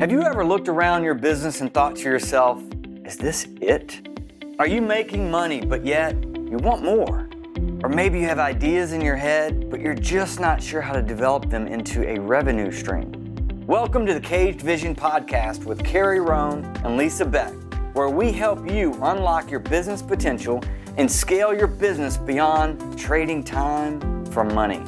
Have you ever looked around your business and thought to yourself, is this it? Are you making money, but yet you want more? Or maybe you have ideas in your head, but you're just not sure how to develop them into a revenue stream. Welcome to the Caged Vision Podcast with Carrie Roan and Lisa Beck, where we help you unlock your business potential and scale your business beyond trading time for money.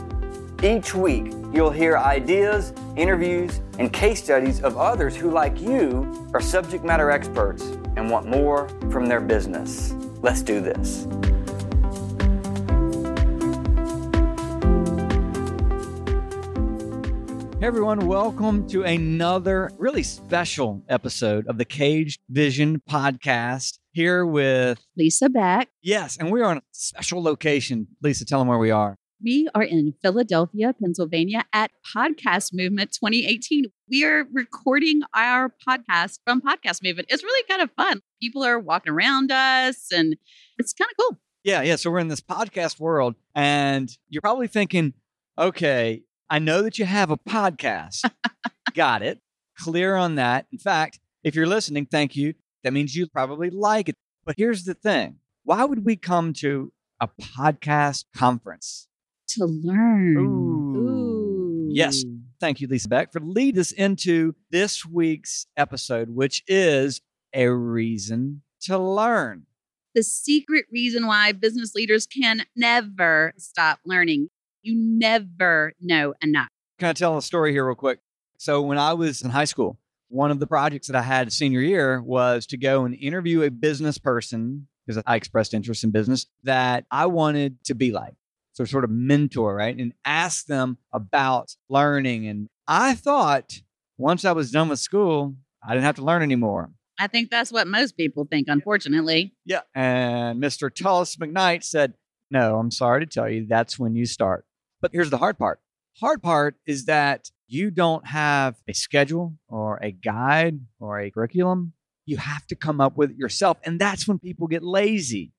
Each week, you'll hear ideas, interviews, and case studies of others who, like you, are subject matter experts and want more from their business. Let's do this. Hey everyone, welcome to another really special episode of the Caged Vision podcast. Here with Lisa Beck. Yes, and we are on a special location. Lisa, tell them where we are. We are in Philadelphia, Pennsylvania at Podcast Movement 2018. We are recording our podcast from Podcast Movement. It's really kind of fun. People are walking around us and it's kind of cool. Yeah, yeah. So we're in this podcast world, and you're probably thinking, okay, I know that you have a podcast. Got it. Clear on that. In fact, if you're listening, thank you. That means you probably like it. But here's the thing why would we come to a podcast conference? To learn. Ooh. Ooh. Yes. Thank you, Lisa Beck, for lead us into this week's episode, which is a reason to learn. The secret reason why business leaders can never stop learning. You never know enough. Can I tell a story here, real quick? So, when I was in high school, one of the projects that I had senior year was to go and interview a business person because I expressed interest in business that I wanted to be like. So, sort of mentor, right? And ask them about learning. And I thought once I was done with school, I didn't have to learn anymore. I think that's what most people think, unfortunately. Yeah. And Mr. Tullis McKnight said, No, I'm sorry to tell you, that's when you start. But here's the hard part. Hard part is that you don't have a schedule or a guide or a curriculum. You have to come up with it yourself. And that's when people get lazy.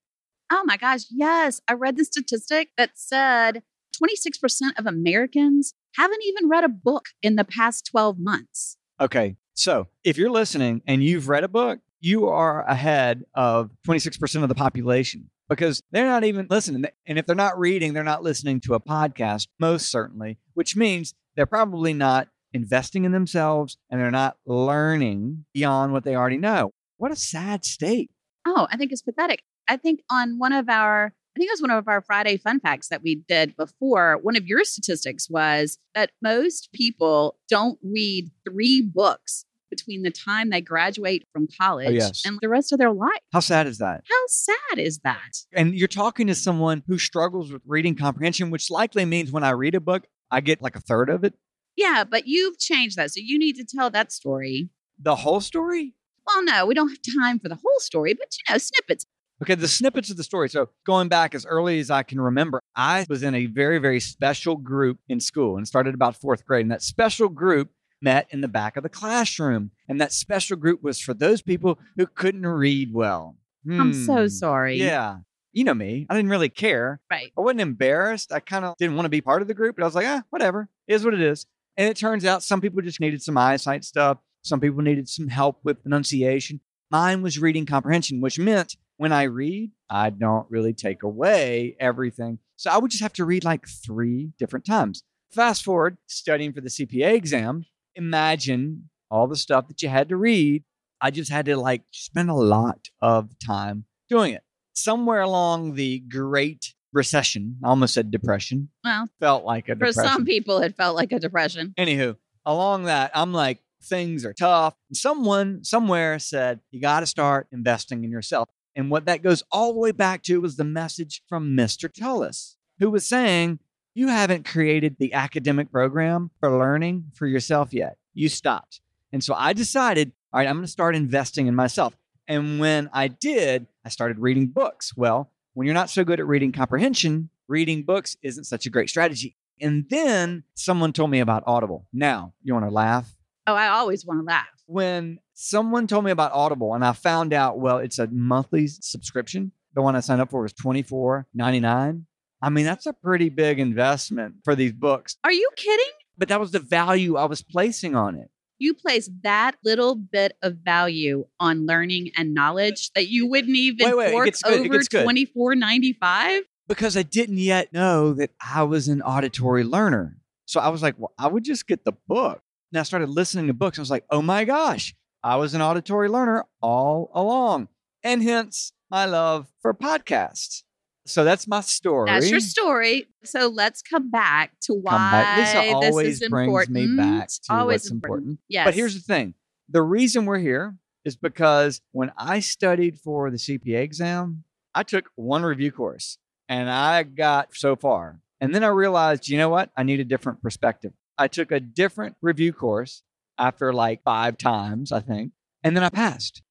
Oh my gosh, yes. I read the statistic that said 26% of Americans haven't even read a book in the past 12 months. Okay. So if you're listening and you've read a book, you are ahead of 26% of the population because they're not even listening. And if they're not reading, they're not listening to a podcast, most certainly, which means they're probably not investing in themselves and they're not learning beyond what they already know. What a sad state. Oh, I think it's pathetic. I think on one of our, I think it was one of our Friday fun facts that we did before, one of your statistics was that most people don't read three books between the time they graduate from oh, college Oh, yes. and the rest of their life. How sad is that? How sad is that? And you're talking to someone who struggles with reading comprehension, which likely means when I read a book, I get like a third of it. Yeah, but you've changed that. So you need to tell that story. The whole story? Well, no, we don't have time for the whole story, but you know, snippets. Okay, the snippets of the story. So, going back as early as I can remember, I was in a very, very special group in school and started about fourth grade. And that special group met in the back of the classroom. And that special group was for those people who couldn't read well. I'm so Hmm. sorry. Yeah. You know me. I didn't really care. Right. I wasn't embarrassed. I kind of didn't want to be part of the group, but I was like, ah, whatever. It is what it is. And it turns out some people just needed some eyesight stuff. Some people needed some help with pronunciation. Mine was reading comprehension, which meant when I read, I don't really take away everything. So I would just have to read like three different times. Fast forward, studying for the CPA exam, imagine all the stuff that you had to read. I just had to like spend a lot of time doing it. Somewhere along the Great Recession, I almost said depression, Well, felt like a for depression. some people, it felt like a depression. Anywho, along that, I'm like, things are tough. Someone somewhere said, you got to start investing in yourself. And what that goes all the way back to was the message from Mr. Tullis, who was saying, you haven't created the academic program for learning for yourself yet. You stopped. And so I decided, all right, I'm going to start investing in myself. And when I did, I started reading books. Well, when you're not so good at reading comprehension, reading books isn't such a great strategy. And then someone told me about Audible. Now, you want to laugh? Oh, I always want to laugh. When someone told me about Audible and I found out, well, it's a monthly subscription. The one I signed up for was $24.99. I mean, that's a pretty big investment for these books. Are you kidding? But that was the value I was placing on it. you place that little bit of value on learning and knowledge that you wouldn't even Wait, wait, it fork over twenty four ninety five. because I didn't yet know that I was an auditory learner. So I was like, well, I would just get the book. And I started listening to books. I was like, oh my gosh, I was an auditory learner all along. And hence my love for podcasts. So that's my story. That's your story. So let's come back to why Come back. This always is brings important. me back to always what's important. Yes. But here's the thing the reason we're here is because when I studied for the CPA exam, I took one review course and I got so far. And then I realized, you know what? I need a different perspective. I took a different review course after like five times, I think. And then I passed.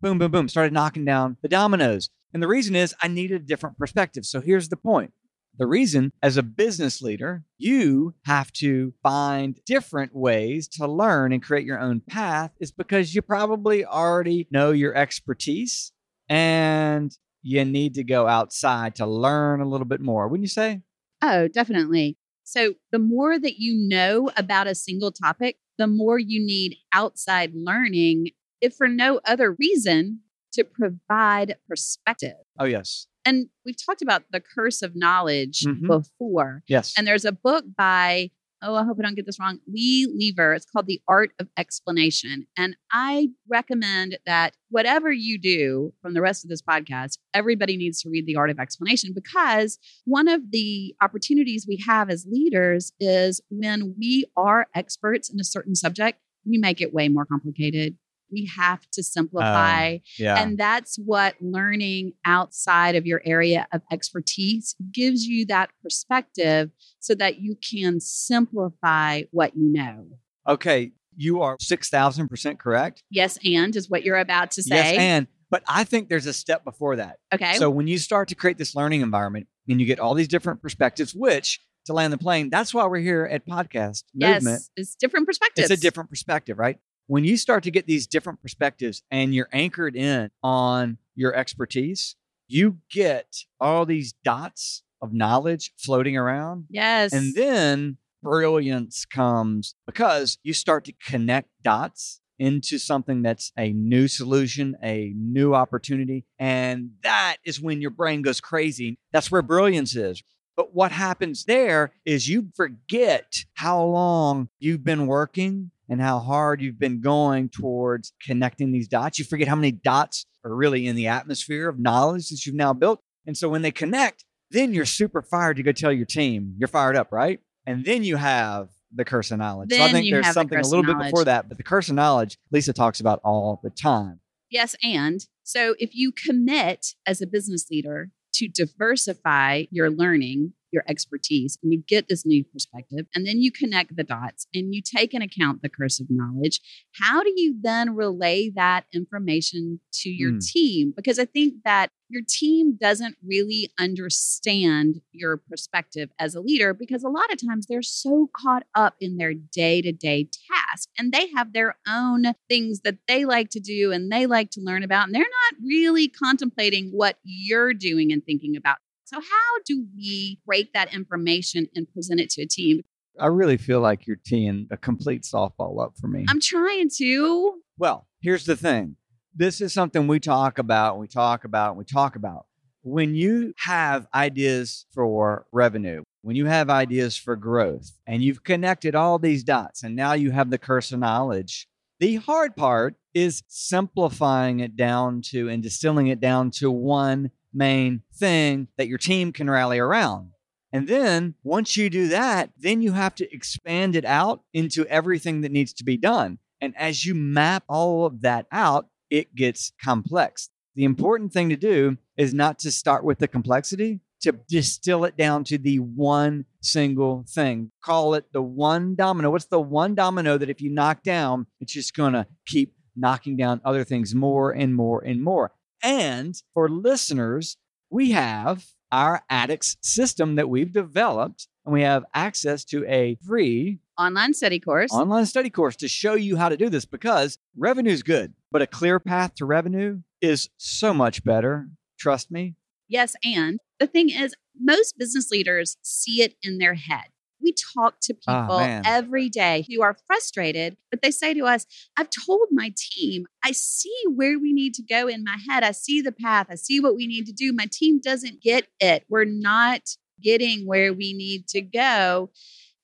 Boom, boom, boom. Started knocking down the dominoes. And the reason is I needed a different perspective. So here's the point. The reason, as a business leader, you have to find different ways to learn and create your own path is because you probably already know your expertise and you need to go outside to learn a little bit more, wouldn't you say? Oh, definitely. So, the more that you know about a single topic, the more you need outside learning, if for no other reason, to provide perspective. Oh, yes. And we've talked about the curse of knowledge Mhm. before. Yes. And there's a book by, oh, I hope I don't get this wrong, Lee LeFever. It's called The Art of Explanation. And I recommend that whatever you do from the rest of this podcast, everybody needs to read The Art of Explanation because one of the opportunities we have as leaders is when we are experts in a certain subject, we make it way more complicated. We have to uh, simplify. yeah. And that's what learning outside of your area of expertise gives you that perspective so that you can simplify what you know. okay. You are 6,000% correct. Yes, and is what you're about to say. Yes. And, but I think there's a step before that. okay. So when you start to create this learning environment and you get all these different perspectives, which to land the plane, that's why we're here at Podcast yes, Movement. it's different perspectives. It's a different perspective, right? When you start to get these different perspectives and you're anchored in on your expertise, you get all these dots of knowledge floating around. Yes. And then brilliance comes because you start to connect dots into something that's a new solution, a new opportunity. And that is when your brain goes crazy. That's where brilliance is. But what happens there is you forget how long you've been working and how hard you've been going towards connecting these dots. You forget how many dots are really in the atmosphere of knowledge that you've now built. And so when they connect, then you're super fired to go tell your team. You're fired up, right? And then you have the curse of knowledge. so I think there's have the something a little bit before that, but the curse of knowledge, Lisa talks about all the time. Yes, and so if you commit as a business leader to diversify your learning, your expertise, and you get this new perspective, and then you connect the dots and you take into account the curse of knowledge, how do you then relay that information to your Hmm. team? Because I think that your team doesn't really understand your perspective as a leader because a lot of times they're so caught up in their day to day task and they have their own things that they like to do and they like to learn about. And they're not really contemplating what you're doing and thinking about. So, how do we break that information and present it to a team? I really feel like you're teeing a complete softball up for me. I'm trying to. Well, here's the thing. This is something we talk about, we talk about, we talk about. When you have ideas for revenue, when you have ideas for growth, and you've connected all these dots, and now you have the curse of knowledge, the hard part is simplifying it down to and distilling it down to one main thing that your team can rally around. And then once you do that, then you have to expand it out into everything that needs to be done. And as you map all of that out, it gets complex. The important thing to do is not to start with the complexity, to distill it down to the one single thing. Call it the one domino. What's the one domino that if you knock down, it's just going to keep knocking down other things more and more and more. And for listeners, we have our addicts system that we've developed, and we have access to a free Online study course. online study course to show you how to do this because revenue is good, but a clear path to revenue is so much better. Trust me. Yes, and the thing is, most business leaders see it in their head. We talk to Ah, people man. every day who are frustrated, but they say to us, I've told my team, I see where we need to go in my head. I see the path. I see what we need to do. My team doesn't get it. We're not getting where we need to go.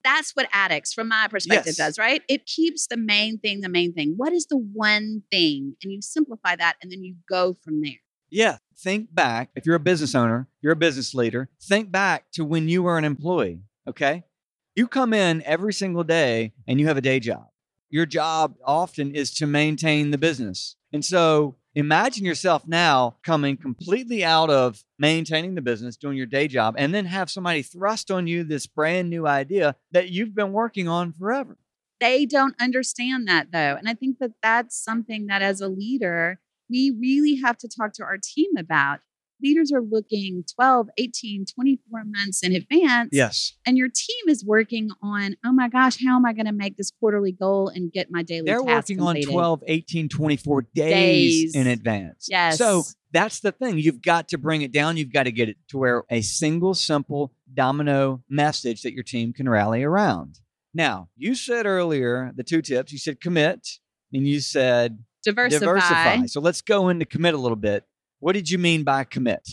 That's what addicts, from my perspective, Yes. does, right? It keeps the main thing the main thing. What is the one thing? And you simplify that and then you go from there. Yeah. Think back. If you're a business owner, you're a business leader, think back to when you were an employee. Okay. You come in every single day and you have a day job. Your job often is to maintain the business. And so imagine yourself now coming completely out of maintaining the business, doing your day job, and then have somebody thrust on you this brand new idea that you've been working on forever. They don't understand that though. And I think that that's something that as a leader, we really have to talk to our team about. Leaders are looking 12, 18, 24 months in advance. Yes. And your team is working on, oh my gosh, how am I going to make this quarterly goal and get my daily They're working completed? on 12, 18, 24 days, Days. in advance. Yes. So that's the thing. You've got to bring it down. You've got to get it to where a single, simple domino message that your team can rally around. Now, you said earlier the two tips you said commit and you said diversify. So let's go into commit a little bit. What did you mean by commit?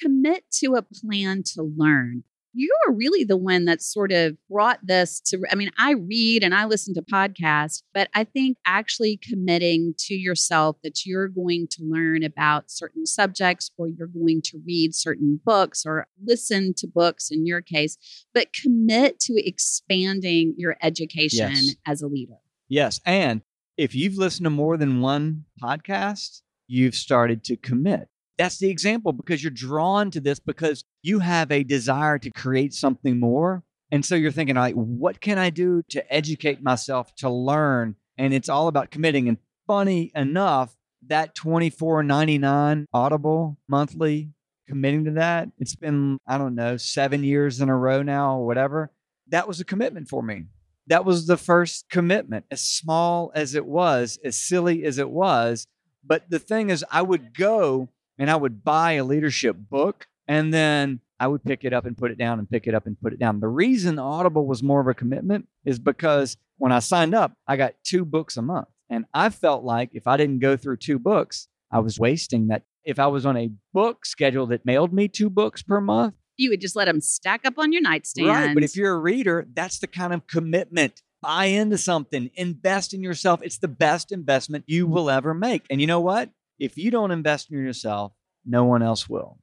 commit to a plan to learn. You are really the one that sort of brought this to. I mean, I read and I listen to podcasts, but I think actually committing to yourself that you're going to learn about certain subjects or you're going to read certain books or listen to books in your case, but commit to expanding your education Yes. as a leader. Yes. And if you've listened to more than one podcast, you've started to commit. That's the example because you're drawn to this because you have a desire to create something more. And so you're thinking, like, what can I do to educate myself to learn? And it's all about committing. And funny enough, that twenty four ninety nine Audible monthly committing to that, it's been, I don't know, seven years in a row now or whatever. That was a commitment for me that was the first commitment, as small as it was, as silly as it was. But the thing is, I would go and I would buy a leadership book and then I would pick it up and put it down and pick it up and put it down. The reason Audible was more of a commitment is because when I signed up, I got two books a month. And I felt like if I didn't go through two books, I was wasting that. If I was on a book schedule that mailed me two books per month, You would just let them stack up on your nightstand. Right. But if you're a reader, that's the kind of commitment. Buy into something, invest in yourself. It's the best investment you mm. will ever make. And you know what? If you don't invest in yourself, no one else will.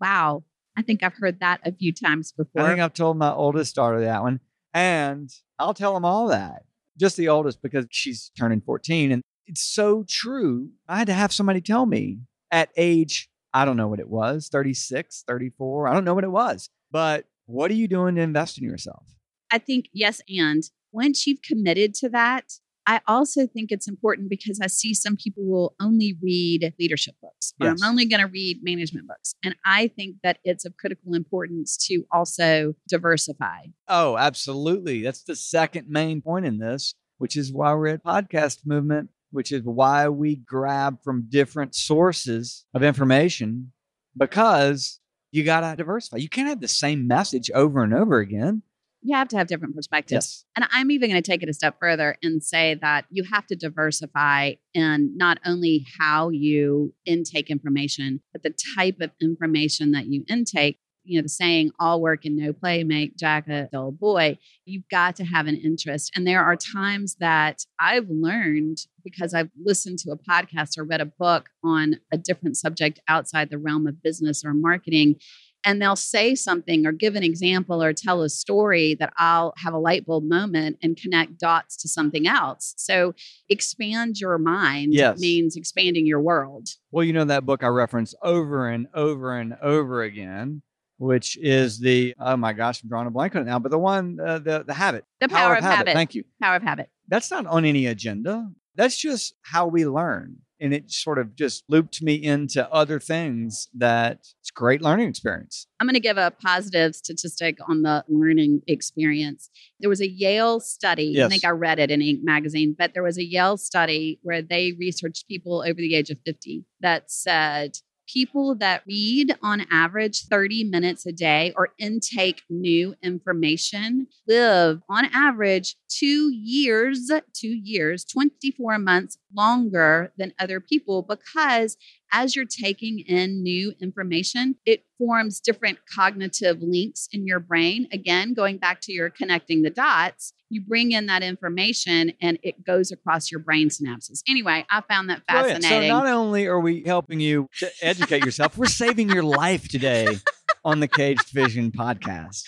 wow, I think I've heard that a few times before. I think I've told my oldest daughter that one. And I'll tell them all that. Just the oldest because she's turning 14. And it's so true. I had to have somebody tell me at age, I don't know what it was, 36, 34. I don't know what it was. But what are you doing to invest in yourself? I think yes, and once you've committed to that, I also think it's important because I see some people will only read leadership books, or Yes. I'm only going to read management books. And I think that it's of critical importance to also diversify. Oh, absolutely. That's the second main point in this, which is why we're at Podcast Movement, which is why we grab from different sources of information because you got to diversify. You can't have the same message over and over again. You have to have different perspectives. And I'm even going to take it a step further and say that you have to diversify in not only how you intake information, but the type of information that you intake. You know, the saying, all work and no play make Jack a dull boy. You've got to have an interest. And there are times that I've learned because I've listened to a podcast or read a book on a different subject outside the realm of business or marketing and they'll say something or give an example or tell a story that I'll have a light bulb moment and connect dots to something else. So expand your mind Yes. means expanding your world. Well, you know that book I reference over and over and over again, which is the oh my gosh, I'm drawing a blank on it now, but the one uh, the the habit, The power, of habit. Thank you. Power of habit. That's not on any agenda. That's just how we learn. And it sort of just looped me into other things that it's a great learning experience. I'm going to give a positive statistic on the learning experience. There was a Yale study, I think I read it in Inc. magazine, but there was a Yale study where they researched people over the age of 50 that said people that read on average 30 minutes a day or intake new information live on average two years, two years, 24 months longer than other people because as you're taking in new information, it forms different cognitive links in your brain. Again, going back to your connecting the dots, you bring in that information and it goes across your brain synapses. Anyway, I found that oh, Brilliant. fascinating. So not only are we helping you educate yourself, we're saving your life today on the Caged Vision podcast.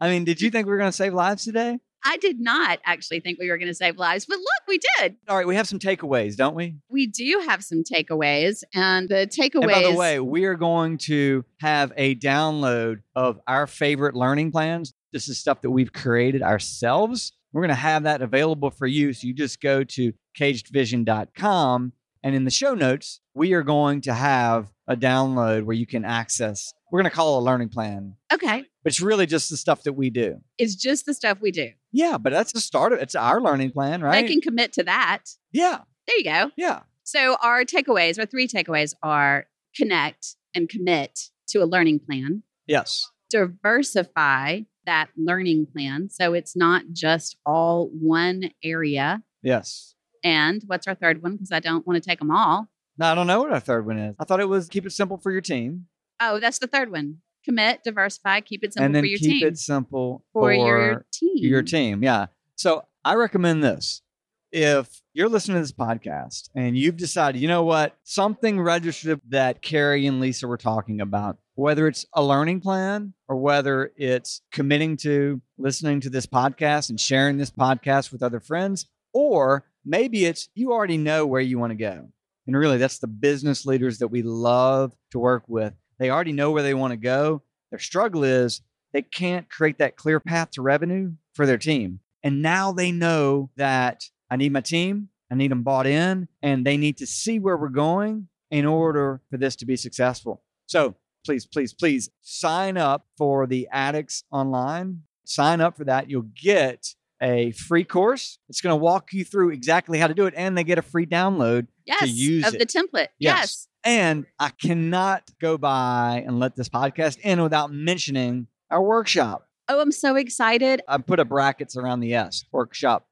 I mean, did you think we were going to save lives today? I did not actually think we were going to save lives, but look, we did. All right, we have some takeaways, don't we? We do have some takeaways, and the takeaways. And by the way, we are going to have a download of our favorite learning plans. This is stuff that we've created ourselves. We're going to have that available for you. So you just go to cagedvision.com and in the show notes, we are going to have a download where you can access. We're going to call it a learning plan, okay, but it's really just the stuff that we do. it's just the stuff we do. Yeah, but that's the start of it's our learning plan, right? They can commit to that. yeah, There you go. yeah. So our takeaways, our three takeaways are connect and commit to a learning plan, Yes. diversify that learning plan. So it's not just all one area. Yes. And what's our third one? Because I don't want to take them all. Now, I don't know what our third one is. I thought it was keep it simple for your team Oh, that's the third one. Commit, diversify, keep it simple and then for your keep team. Keep it simple for your team. your team. Yeah. So I recommend this. If you're listening to this podcast and you've decided, you know what, something registered that Carrie and Lisa were talking about, whether it's a learning plan or whether it's committing to listening to this podcast and sharing this podcast with other friends, or maybe it's you already know where you want to go. And really, that's the business leaders that we love to work with. They already know where they want to go. Their struggle is they can't create that clear path to revenue for their team. And now they know that I need my team, I need them bought in, and they need to see where we're going in order for this to be successful. So please, please, please sign up for the Addicts Online. Sign up for that. You'll get a free course. It's going to walk you through exactly how to do it, and they get a free download yes, use of it. the template. Yes. Yes. and I cannot go by and let this podcast end without mentioning our workshop. Oh, I'm so excited. I put a brackets around the S workshop.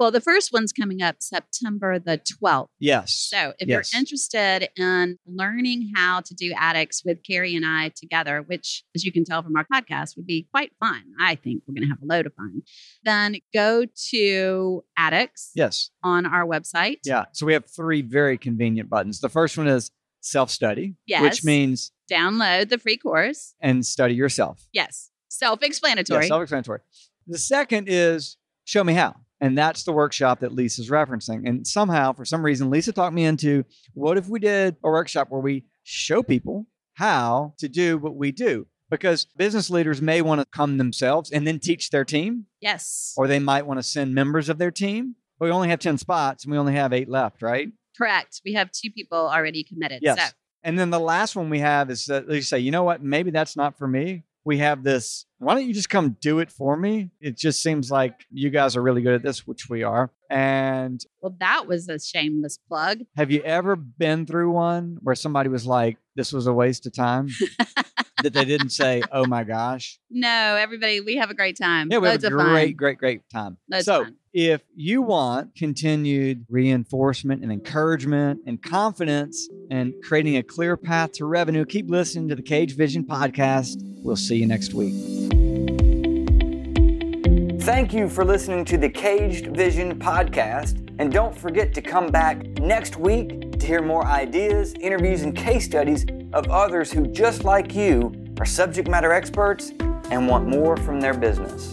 Well, the first one's coming up September the 12th. Yes. So if Yes. you're interested in learning how to do addicts with Carrie and I together, which, as you can tell from our podcast, would be quite fun. I think we're going to have a load of fun. Then go to addicts Yes. on our website. Yeah. So we have three very convenient buttons. The first one is self study, Yes. which means Download the free course. and study yourself. Yes. Self explanatory. Yeah, self explanatory. The second is show me how. And that's the workshop that Lisa's referencing. And somehow, for some reason, Lisa talked me into what if we did a workshop where we show people how to do what we do? Because business leaders may want to come themselves and then teach their team, yes. or they might want to send members of their team. But we only have 10 spots and we only have eight left, right? Correct. We have two people already committed. Yes. So And then the last one we have is uh, that you say, you know what, maybe that's not for me. We have this. Why don't you just come do it for me? It just seems like you guys are really good at this, which we are. And well, that was a shameless plug. have you ever been through one where somebody was like, this was a waste of time? that they didn't say, oh my gosh. No, everybody, we have a great time. Yeah, we Loads have a of great, great, great time. Loads so. If you want continued reinforcement and encouragement and confidence and creating a clear path to revenue, keep listening to the Caged Vision podcast. We'll see you next week. Thank you for listening to the Caged Vision podcast. And don't forget to come back next week to hear more ideas, interviews, and case studies of others who, just like you, are subject matter experts and want more from their business.